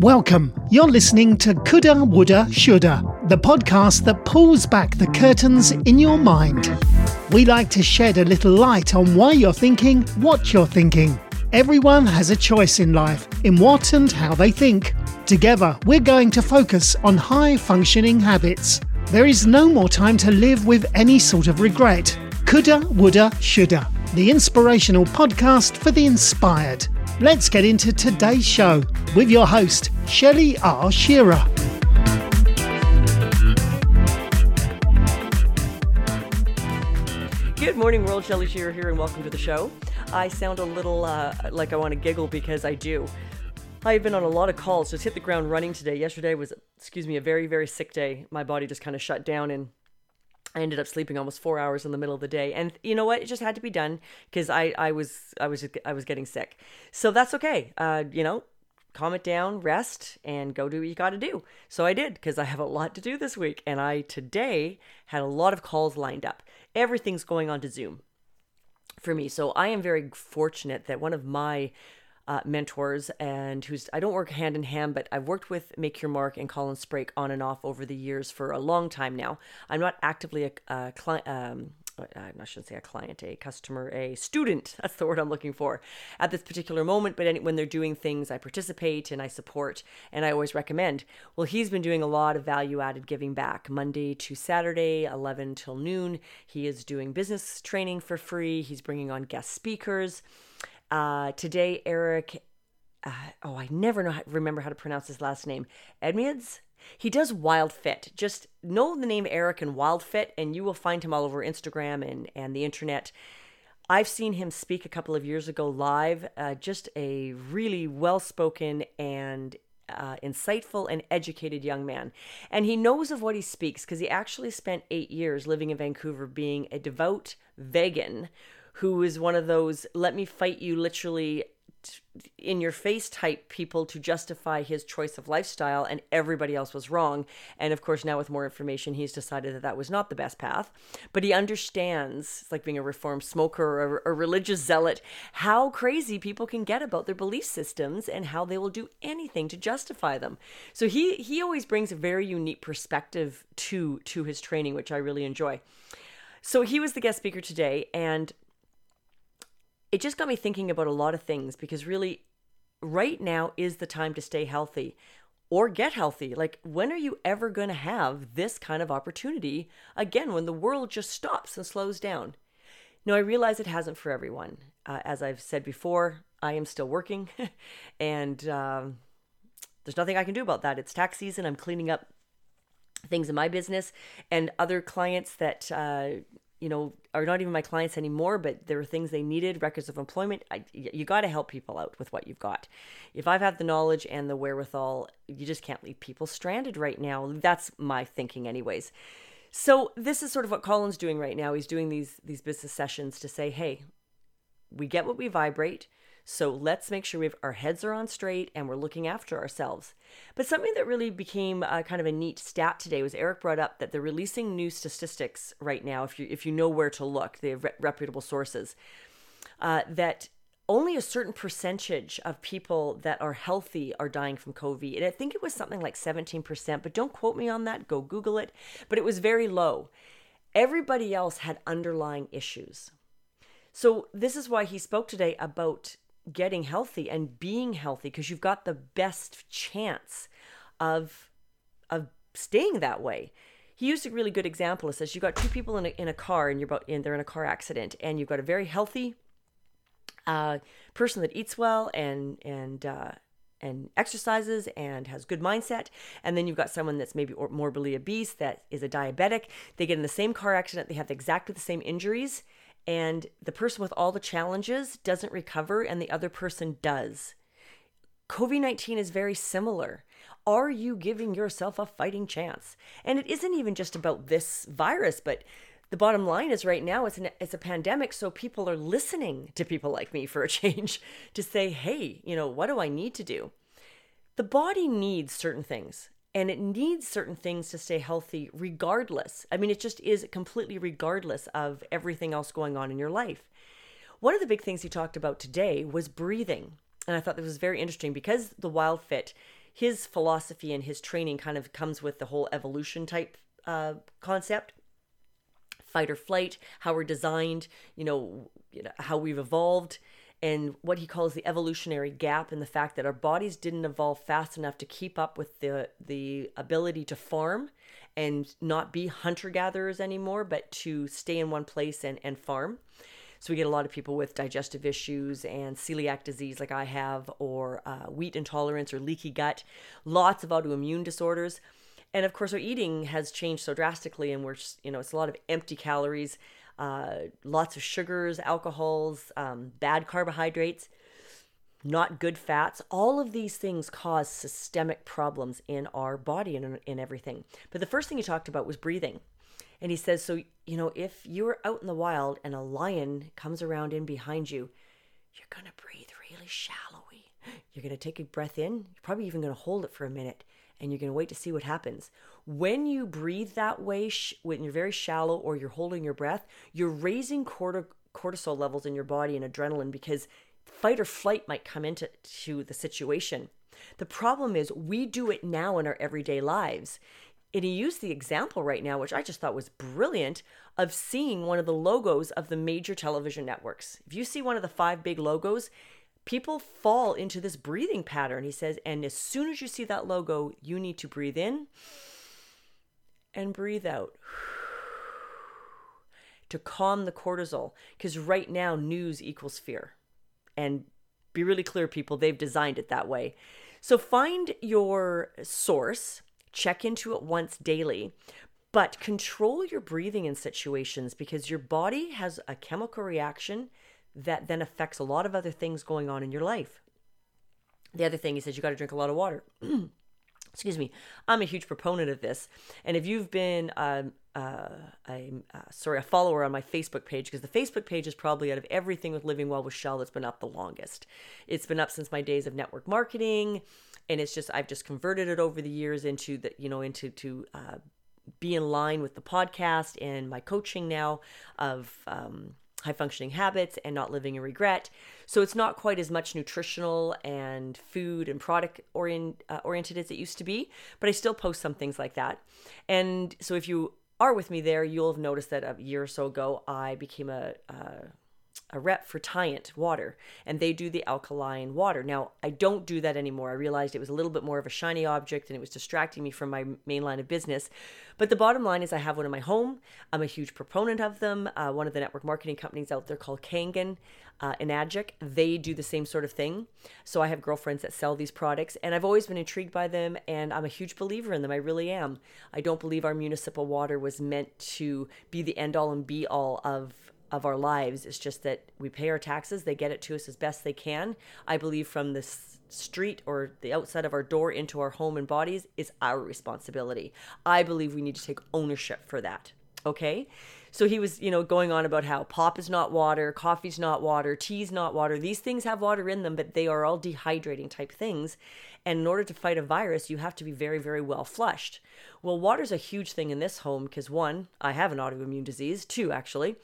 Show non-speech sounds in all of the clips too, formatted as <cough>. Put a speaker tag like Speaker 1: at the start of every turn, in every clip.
Speaker 1: Welcome. You're listening to Coulda, Woulda, Shoulda, the podcast that pulls back the curtains in your mind. We like to shed a little light on why you're thinking what you're thinking. Everyone has a choice in life in what and how they think. Together, we're going to focus on high functioning habits. There is no more time to live with any sort of regret. Coulda, Woulda, Shoulda, the inspirational podcast for the inspired. Let's get into today's show with your host, Shelley R. Shearer.
Speaker 2: Good morning, world. Shelley Shearer here, and welcome to the show. I sound a little uh, like I want to giggle because I do. I've been on a lot of calls, just hit the ground running today. Yesterday was, excuse me, a very, very sick day. My body just kind of shut down and I ended up sleeping almost four hours in the middle of the day, and you know what? It just had to be done because I, I was I was I was getting sick. So that's okay. Uh, you know, calm it down, rest, and go do what you got to do. So I did because I have a lot to do this week, and I today had a lot of calls lined up. Everything's going on to Zoom for me, so I am very fortunate that one of my uh, mentors and who's I don't work hand in hand, but I've worked with Make Your Mark and Colin Sprake on and off over the years for a long time now. I'm not actively a, a client. Um, I shouldn't say a client, a customer, a student. <laughs> That's the word I'm looking for at this particular moment. But any, when they're doing things, I participate and I support, and I always recommend. Well, he's been doing a lot of value added giving back Monday to Saturday, 11 till noon. He is doing business training for free. He's bringing on guest speakers. Uh, today, Eric, uh, oh, I never know how, remember how to pronounce his last name. Edmiads? He does Wild Fit. Just know the name Eric and Wild Fit, and you will find him all over Instagram and, and the internet. I've seen him speak a couple of years ago live. Uh, just a really well spoken and uh, insightful and educated young man. And he knows of what he speaks because he actually spent eight years living in Vancouver being a devout vegan who is one of those let me fight you literally in your face type people to justify his choice of lifestyle and everybody else was wrong. And of course now with more information he's decided that that was not the best path. But he understands it's like being a reformed smoker or a religious zealot how crazy people can get about their belief systems and how they will do anything to justify them. So he he always brings a very unique perspective to to his training which I really enjoy. So he was the guest speaker today and it just got me thinking about a lot of things because really, right now is the time to stay healthy or get healthy. Like, when are you ever going to have this kind of opportunity again when the world just stops and slows down? No, I realize it hasn't for everyone. Uh, as I've said before, I am still working <laughs> and um, there's nothing I can do about that. It's tax season. I'm cleaning up things in my business and other clients that uh, you know, are not even my clients anymore, but there are things they needed, records of employment. I, you got to help people out with what you've got. If I've had the knowledge and the wherewithal, you just can't leave people stranded right now. That's my thinking, anyways. So this is sort of what Colin's doing right now. He's doing these these business sessions to say, hey, we get what we vibrate. So let's make sure we have, our heads are on straight and we're looking after ourselves. But something that really became a, kind of a neat stat today was Eric brought up that they're releasing new statistics right now. If you if you know where to look, they have re- reputable sources. Uh, that only a certain percentage of people that are healthy are dying from COVID. And I think it was something like 17%, but don't quote me on that. Go Google it. But it was very low. Everybody else had underlying issues. So, this is why he spoke today about getting healthy and being healthy because you've got the best chance of of staying that way. He used a really good example. It says you've got two people in a, in a car and you're about in they're in a car accident and you've got a very healthy uh, person that eats well and and uh, and exercises and has good mindset and then you've got someone that's maybe morbidly obese that is a diabetic they get in the same car accident they have exactly the same injuries and the person with all the challenges doesn't recover and the other person does. COVID 19 is very similar. Are you giving yourself a fighting chance? And it isn't even just about this virus, but the bottom line is right now it's, an, it's a pandemic, so people are listening to people like me for a <laughs> change to say, hey, you know, what do I need to do? The body needs certain things and it needs certain things to stay healthy regardless. I mean, it just is completely regardless of everything else going on in your life. One of the big things he talked about today was breathing. And I thought this was very interesting because the Wild Fit, his philosophy and his training kind of comes with the whole evolution type uh, concept fight or flight, how we're designed, you know, you know, how we've evolved, and what he calls the evolutionary gap and the fact that our bodies didn't evolve fast enough to keep up with the the ability to farm and not be hunter gatherers anymore, but to stay in one place and, and farm. So we get a lot of people with digestive issues and celiac disease, like I have, or uh, wheat intolerance or leaky gut, lots of autoimmune disorders. And of course, our eating has changed so drastically, and we're, you know, it's a lot of empty calories, uh, lots of sugars, alcohols, um, bad carbohydrates, not good fats. All of these things cause systemic problems in our body and in everything. But the first thing he talked about was breathing. And he says, so, you know, if you're out in the wild and a lion comes around in behind you, you're going to breathe really shallowly. You're going to take a breath in. You're probably even going to hold it for a minute and you're going to wait to see what happens. When you breathe that way, sh- when you're very shallow or you're holding your breath, you're raising cortisol levels in your body and adrenaline because fight or flight might come into to the situation. The problem is we do it now in our everyday lives. And he used the example right now, which I just thought was brilliant, of seeing one of the logos of the major television networks. If you see one of the five big logos, people fall into this breathing pattern. He says, and as soon as you see that logo, you need to breathe in and breathe out to calm the cortisol. Because right now, news equals fear. And be really clear, people, they've designed it that way. So find your source, check into it once daily, but control your breathing in situations because your body has a chemical reaction that then affects a lot of other things going on in your life. The other thing he says you got to drink a lot of water. <clears throat> Excuse me. I'm a huge proponent of this, and if you've been um, uh, a uh, sorry a follower on my Facebook page, because the Facebook page is probably out of everything with Living Well with Shell that's been up the longest. It's been up since my days of network marketing, and it's just I've just converted it over the years into the you know into to uh, be in line with the podcast and my coaching now of um, high functioning habits and not living in regret. So it's not quite as much nutritional and food and product orient, uh, oriented as it used to be, but I still post some things like that. And so if you are with me there, you'll have noticed that a year or so ago, I became a, uh, a rep for Tyent water, and they do the alkaline water. Now, I don't do that anymore. I realized it was a little bit more of a shiny object and it was distracting me from my main line of business. But the bottom line is, I have one in my home. I'm a huge proponent of them. Uh, one of the network marketing companies out there called Kangen, uh, Enagic, they do the same sort of thing. So I have girlfriends that sell these products, and I've always been intrigued by them, and I'm a huge believer in them. I really am. I don't believe our municipal water was meant to be the end all and be all of of our lives. It's just that we pay our taxes, they get it to us as best they can. I believe from the street or the outside of our door into our home and bodies is our responsibility. I believe we need to take ownership for that. Okay? So he was, you know, going on about how pop is not water, coffee's not water, tea's not water. These things have water in them, but they are all dehydrating type things. And in order to fight a virus, you have to be very, very well flushed. Well, water's a huge thing in this home because one, I have an autoimmune disease, two, actually.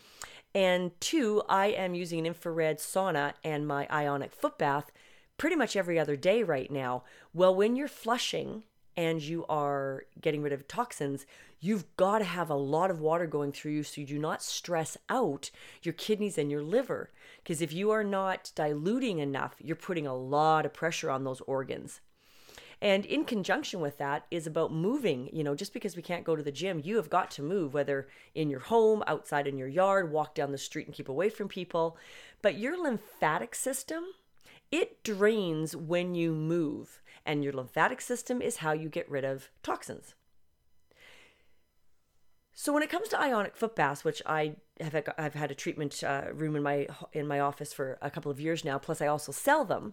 Speaker 2: And two, I am using an infrared sauna and my ionic foot bath pretty much every other day right now. Well, when you're flushing and you are getting rid of toxins, you've got to have a lot of water going through you so you do not stress out your kidneys and your liver. Because if you are not diluting enough, you're putting a lot of pressure on those organs. And in conjunction with that is about moving. You know, just because we can't go to the gym, you have got to move, whether in your home, outside in your yard, walk down the street and keep away from people. But your lymphatic system, it drains when you move. And your lymphatic system is how you get rid of toxins. So when it comes to ionic foot baths, which I have I've had a treatment uh, room in my in my office for a couple of years now, plus I also sell them.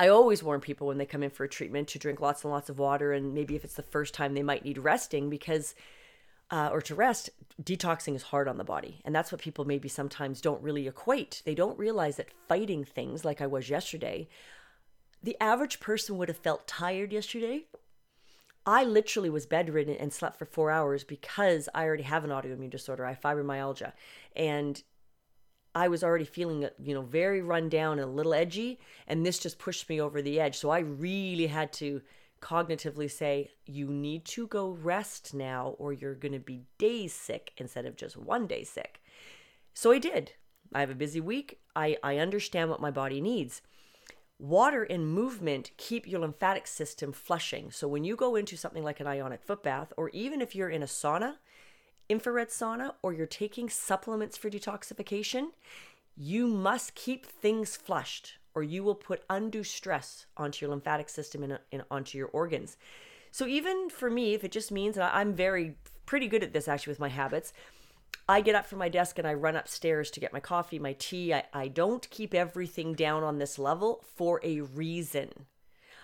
Speaker 2: I always warn people when they come in for a treatment to drink lots and lots of water, and maybe if it's the first time, they might need resting because, uh, or to rest, detoxing is hard on the body. And that's what people maybe sometimes don't really equate. They don't realize that fighting things like I was yesterday, the average person would have felt tired yesterday. I literally was bedridden and slept for four hours because I already have an autoimmune disorder. I have fibromyalgia. And I was already feeling, uh, you know, very run down and a little edgy, and this just pushed me over the edge. So I really had to cognitively say, you need to go rest now, or you're going to be days sick instead of just one day sick. So I did. I have a busy week. I, I understand what my body needs. Water and movement keep your lymphatic system flushing. So when you go into something like an ionic foot bath, or even if you're in a sauna, infrared sauna, or you're taking supplements for detoxification, you must keep things flushed or you will put undue stress onto your lymphatic system and, uh, and onto your organs. So even for me, if it just means, and I'm very pretty good at this actually with my habits, I get up from my desk and I run upstairs to get my coffee, my tea. I, I don't keep everything down on this level for a reason.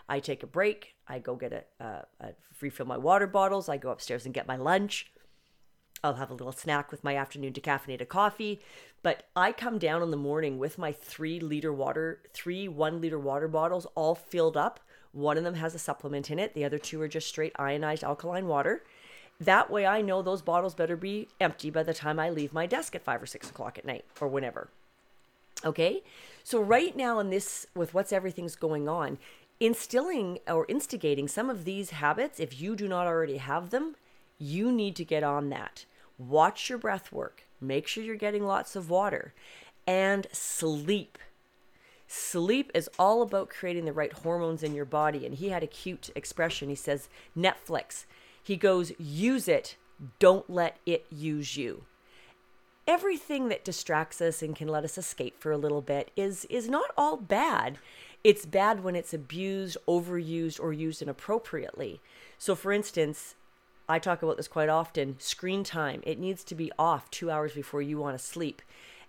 Speaker 2: I take a break. I go get a, a, a refill my water bottles. I go upstairs and get my lunch. I'll have a little snack with my afternoon decaffeinated coffee. But I come down in the morning with my three liter water, three one liter water bottles all filled up. One of them has a supplement in it. The other two are just straight ionized alkaline water. That way, I know those bottles better be empty by the time I leave my desk at five or six o'clock at night or whenever. Okay, so right now, in this, with what's everything's going on, instilling or instigating some of these habits, if you do not already have them, you need to get on that. Watch your breath work, make sure you're getting lots of water, and sleep. Sleep is all about creating the right hormones in your body. And he had a cute expression. He says, Netflix. He goes, use it, don't let it use you. Everything that distracts us and can let us escape for a little bit is is not all bad. It's bad when it's abused, overused, or used inappropriately. So for instance, I talk about this quite often, screen time. It needs to be off 2 hours before you want to sleep.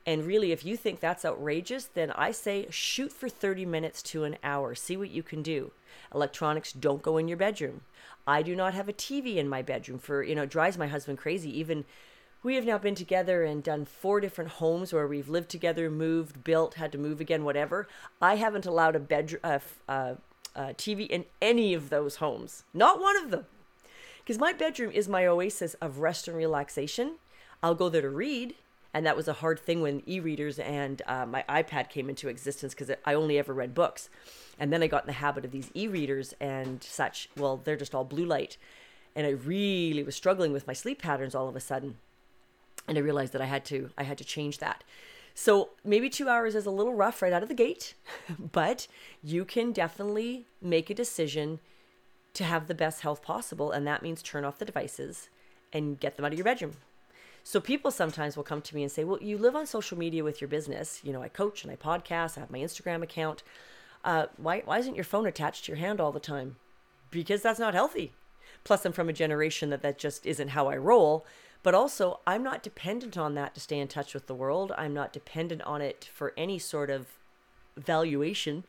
Speaker 2: And really, if you think that's outrageous, then I say shoot for 30 minutes to an hour. See what you can do. Electronics don't go in your bedroom. I do not have a TV in my bedroom for, you know, it drives my husband crazy. Even we have now been together and done four different homes where we've lived together, moved, built, had to move again, whatever. I haven't allowed a bedroom, uh, uh, uh, TV in any of those homes. Not one of them. Because my bedroom is my oasis of rest and relaxation. I'll go there to read. And that was a hard thing when e readers and uh, my iPad came into existence because I only ever read books. And then I got in the habit of these e readers and such. Well, they're just all blue light. And I really was struggling with my sleep patterns all of a sudden. And I realized that I had to I had to change that. So maybe two hours is a little rough right out of the gate, <laughs> but you can definitely make a decision to have the best health possible. And that means turn off the devices and get them out of your bedroom. So people sometimes will come to me and say, Well, you live on social media with your business. You know, I coach and I podcast, I have my Instagram account uh, why, why isn't your phone attached to your hand all the time? Because that's not healthy. Plus, I'm from a generation that that just isn't how I roll. But also, I'm not dependent on that to stay in touch with the world. I'm not dependent on it for any sort of valuation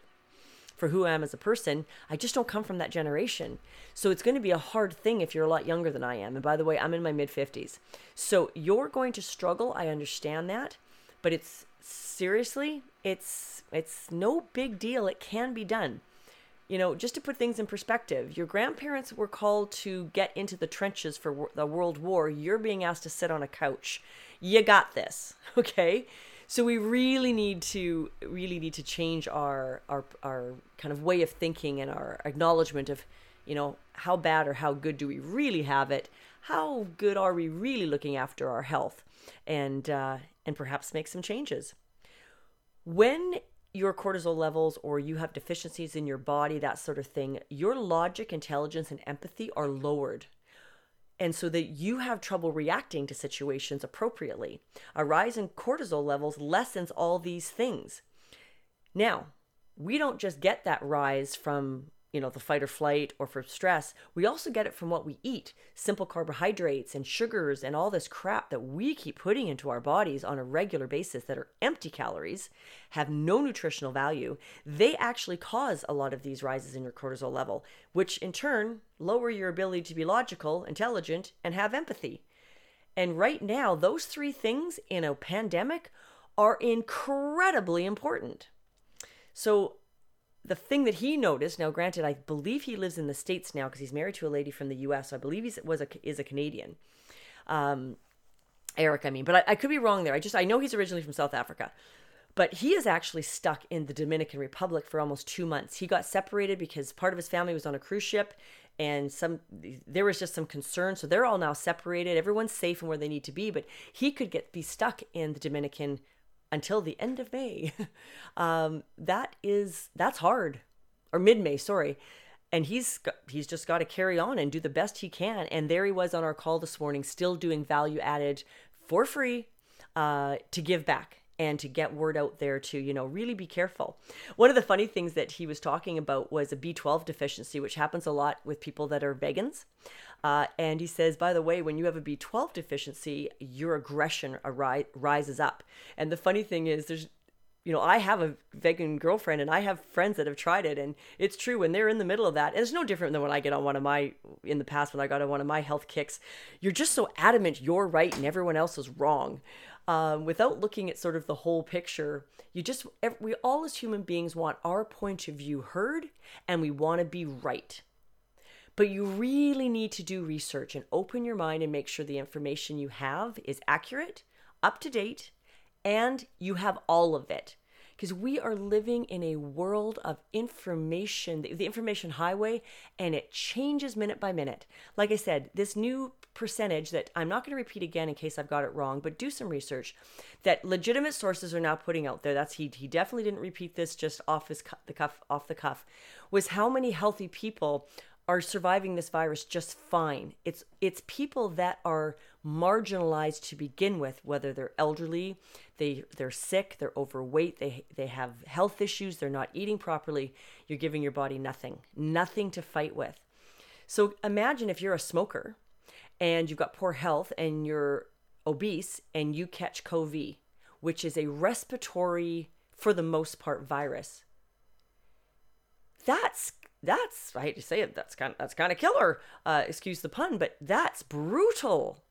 Speaker 2: for who I am as a person. I just don't come from that generation. So it's going to be a hard thing if you're a lot younger than I am. And by the way, I'm in my mid 50s. So you're going to struggle. I understand that. But it's seriously, it's it's no big deal. It can be done. You know, just to put things in perspective, your grandparents were called to get into the trenches for the World War. You're being asked to sit on a couch. You got this, <laughs> okay? So we really need to really need to change our our our kind of way of thinking and our acknowledgement of, you know, how bad or how good do we really have it? How good are we really looking after our health? And uh, and perhaps make some changes. When your cortisol levels or you have deficiencies in your body, that sort of thing, your logic, intelligence, and empathy are lowered. And so that you have trouble reacting to situations appropriately. A rise in cortisol levels lessens all these things. Now, we don't just get that rise from you know, the fight or flight or for stress, we also get it from what we eat. Simple carbohydrates and sugars and all this crap that we keep putting into our bodies on a regular basis that are empty calories, have no nutritional value. They actually cause a lot of these rises in your cortisol level, which in turn lower your ability to be logical, intelligent, and have empathy. And right now, those three things in a pandemic are incredibly important. So the thing that he noticed now granted i believe he lives in the states now because he's married to a lady from the us so i believe he was a, is a canadian um, Eric, I mean, but I, I could be wrong there. I just I know he's originally from South Africa, but he is actually stuck in the Dominican Republic for almost two months. He got separated because part of his family was on a cruise ship, and some there was just some concern. So they're all now separated. Everyone's safe and where they need to be, but he could get be stuck in the Dominican until the end of May. <laughs> um, that is that's hard, or mid May, sorry and he's he's just got to carry on and do the best he can. And there he was on our call this morning, still doing value added for free uh, to give back and to get word out there to you know really be careful one of the funny things that he was talking about was a b12 deficiency which happens a lot with people that are vegans uh, and he says by the way when you have a b12 deficiency your aggression ari- rises up and the funny thing is there's you know, I have a vegan girlfriend and I have friends that have tried it. And it's true when they're in the middle of that, and it's no different than when I get on one of my, in the past, when I got on one of my health kicks. You're just so adamant you're right and everyone else is wrong. Um, without looking at sort of the whole picture, you just, we all as human beings want our point of view heard and we want to be right. But you really need to do research and open your mind and make sure the information you have is accurate, up to date, and you have all of it because we are living in a world of information, the information highway, and it changes minute by minute. Like I said, this new percentage that I'm not going to repeat again in case I've got it wrong, but do some research that legitimate sources are now putting out there. That's he he definitely didn't repeat this just off his the cuff off the cuff. Was how many healthy people are surviving this virus just fine. It's it's people that are marginalized to begin with, whether they're elderly, they they're sick, they're overweight, they they have health issues, they're not eating properly. You're giving your body nothing, nothing to fight with. So imagine if you're a smoker and you've got poor health and you're obese and you catch COVID, which is a respiratory for the most part virus. That's that's I hate to say it, that's kind of, that's kind of killer. Uh, excuse the pun, but that's brutal.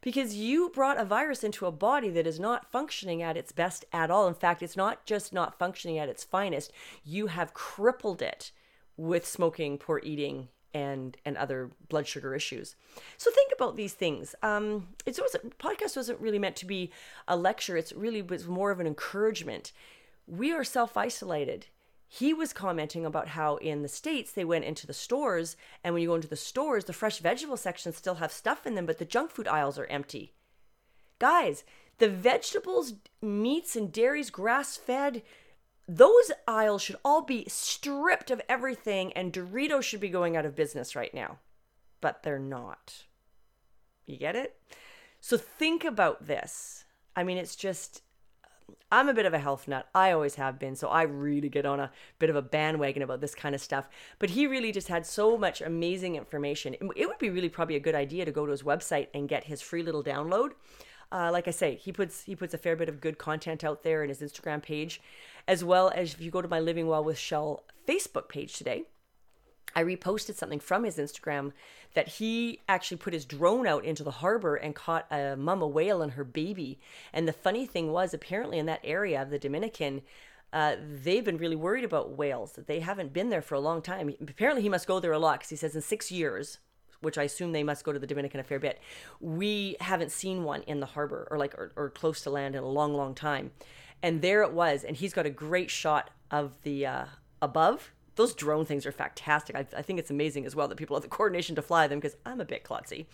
Speaker 2: Because you brought a virus into a body that is not functioning at its best at all. In fact, it's not just not functioning at its finest. You have crippled it with smoking, poor eating, and and other blood sugar issues. So think about these things. Um, it's always podcast wasn't really meant to be a lecture. It's really was more of an encouragement. We are self isolated he was commenting about how in the states they went into the stores and when you go into the stores the fresh vegetable sections still have stuff in them but the junk food aisles are empty guys the vegetables meats and dairies grass fed those aisles should all be stripped of everything and doritos should be going out of business right now but they're not you get it so think about this i mean it's just I'm a bit of a health nut. I always have been. So I really get on a bit of a bandwagon about this kind of stuff. But he really just had so much amazing information. It would be really probably a good idea to go to his website and get his free little download. Uh, like I say, he puts he puts a fair bit of good content out there in his Instagram page, as well as if you go to my Living Well with Shell Facebook page today. I reposted something from his Instagram that he actually put his drone out into the harbor and caught a mama whale and her baby. And the funny thing was, apparently in that area of the Dominican, uh, they've been really worried about whales. That they haven't been there for a long time. Apparently, he must go there a lot because he says in six years, which I assume they must go to the Dominican a fair bit. We haven't seen one in the harbor or like or, or close to land in a long, long time. And there it was, and he's got a great shot of the uh, above those drone things are fantastic. I, I, think it's amazing as well that people have the coordination to fly them because I'm a bit klutzy.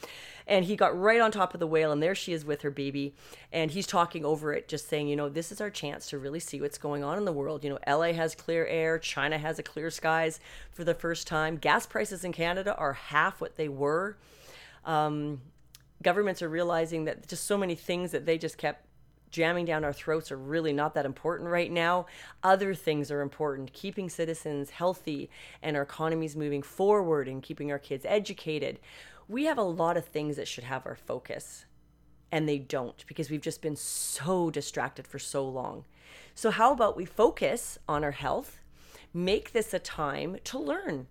Speaker 2: And he got right on top of the whale, and there she is with her baby. And he's talking over it, just saying, you know, this is our chance to really see what's going on in the world. You know, LA has clear air, China has a clear skies for the first time. Gas prices in Canada are half what they were. Um, governments are realizing that just so many things that they just kept jamming down our throats are really not that important right now. Other things are important keeping citizens healthy and our economies moving forward and keeping our kids educated. We have a lot of things that should have our focus, and they don't because we've just been so distracted for so long. So, how about we focus on our health? Make this a time to learn.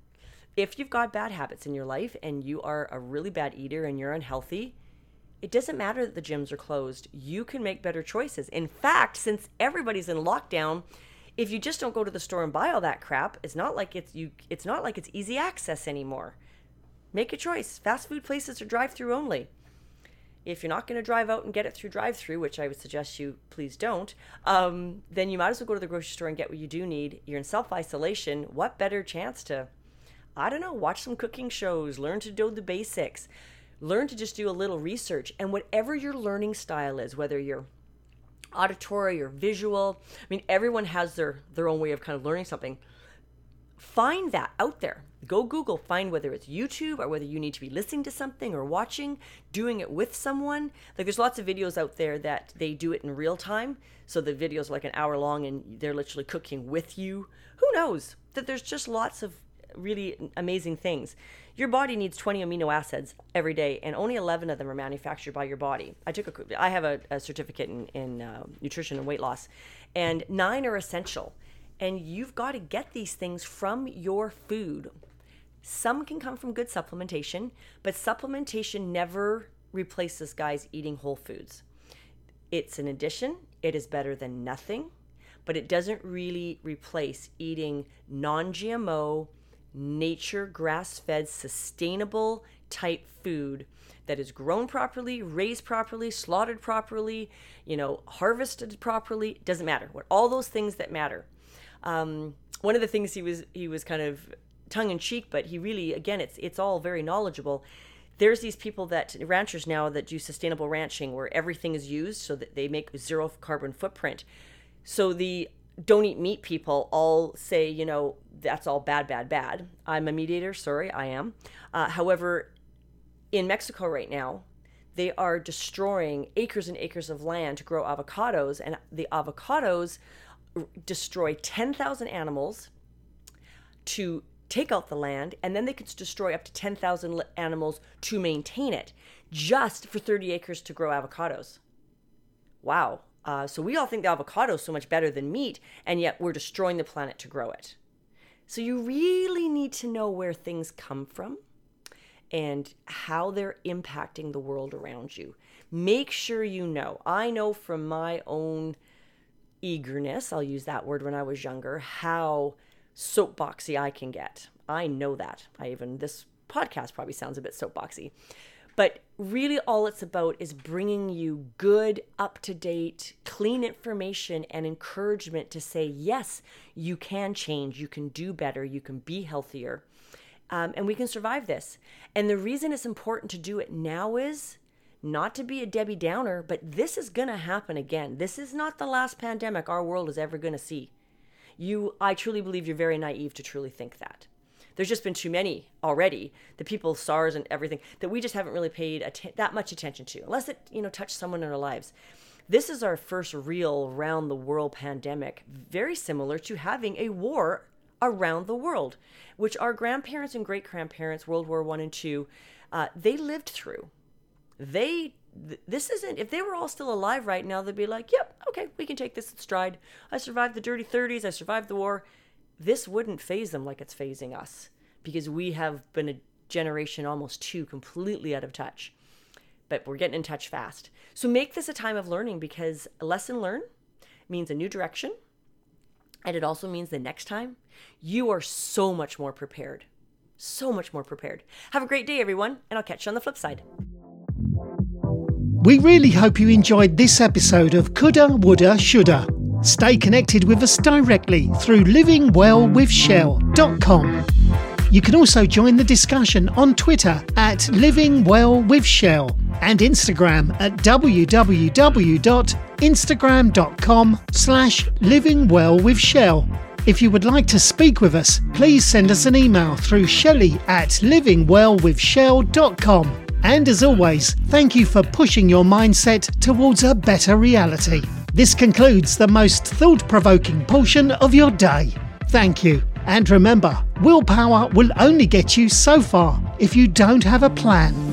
Speaker 2: If you've got bad habits in your life and you are a really bad eater and you're unhealthy, it doesn't matter that the gyms are closed. You can make better choices. In fact, since everybody's in lockdown, if you just don't go to the store and buy all that crap, it's not like it's you it's not like it's easy access anymore. Make a choice. Fast food places are drive-through only. if you're not going to drive out and get it through drive through, which I would suggest you please don't, um, then you might as well go to the grocery store and get what you do need. You're in self isolation. What better chance to, I don't know, watch some cooking shows, learn to do the basics, learn to just do a little research. And whatever your learning style is, whether you're auditory or visual, I mean, everyone has their, their own way of kind of learning something. Find that out there go Google, find whether it's YouTube or whether you need to be listening to something or watching, doing it with someone. Like there's lots of videos out there that they do it in real time. So the videos like an hour long and they're literally cooking with you. Who knows? That there's just lots of really amazing things. Your body needs 20 amino acids every day, and only 11 of them are manufactured by your body. I took a, I have a, a certificate in, in uh, nutrition and weight loss, and nine are essential. And you've got to get these things from your food. Some can come from good supplementation, but supplementation never replaces guys eating whole foods. It's an addition, it is better than nothing, but it doesn't really replace eating non GMO, nature, grass fed, sustainable type food that is grown properly, raised properly, slaughtered properly, you know, harvested properly. Doesn't matter. What all those things that matter. Um, one of the things he was he was kind of tongue in cheek, but he really, again, it's it's all very knowledgeable. There's these people that ranchers now that do sustainable ranching where everything is used so that they make zero carbon footprint. So the don't eat meat people all say, you know, that's all bad, bad, bad. I'm a mediator, sorry, I am. Uh, however, in Mexico right now, they are destroying acres and acres of land to grow avocados, and the avocados destroy 10,000 animals to take out the land, and then they could destroy up to 10,000 animals to maintain it just for 30 acres to grow avocados. Wow. Uh, so we all think the avocado is so much better than meat, and yet we're destroying the planet to grow it. So you really need to know where things come from and how they're impacting the world around you. Make sure you know. I know from my own eagerness, I'll use that word when I was younger, how soapboxy I can get. I know that. I even, this podcast probably sounds a bit soapboxy. But really, all it's about is bringing you good, up to date, clean information and encouragement to say, yes, you can change, you can do better, you can be healthier, um, and we can survive this. And the reason it's important to do it now is not to be a Debbie Downer, but this is going to happen again. This is not the last pandemic our world is ever going to see. You i truly believe you're very naive to truly think that there's just been too many already. The people sars and everything that we just haven't really paid att- that much attention to unless it you know touched someone in our lives. This is our first real round the world pandemic very similar to having a war around the world which our grandparents and great grandparents world war one and two uh, they lived through. They this isn't if they were all still alive right now they'd be like yep okay we can take this in stride. I survived the dirty 30s i survived the war this wouldn't faze them like it's fazing us because we have been a generation almost two completely out of touch but we're getting in touch fast. So make this a time of learning because a lesson learned means a new direction and it also means the next time you are so much more prepared so much more prepared. Have a great day everyone and i'll catch you on the flip side.
Speaker 1: We really hope you enjoyed this episode of Coulda, Woulda, Shoulda. Stay connected with us directly through livingwellwithshell.com. You can also join the discussion on Twitter at livingwellwithshell and Instagram at www.instagram.com slash livingwellwithshell. If you would like to speak with us, please send us an email through shelley at livingwellwithshell.com. And as always, thank you for pushing your mindset towards a better reality. This concludes the most thought provoking portion of your day. Thank you. And remember, willpower will only get you so far if you don't have a plan.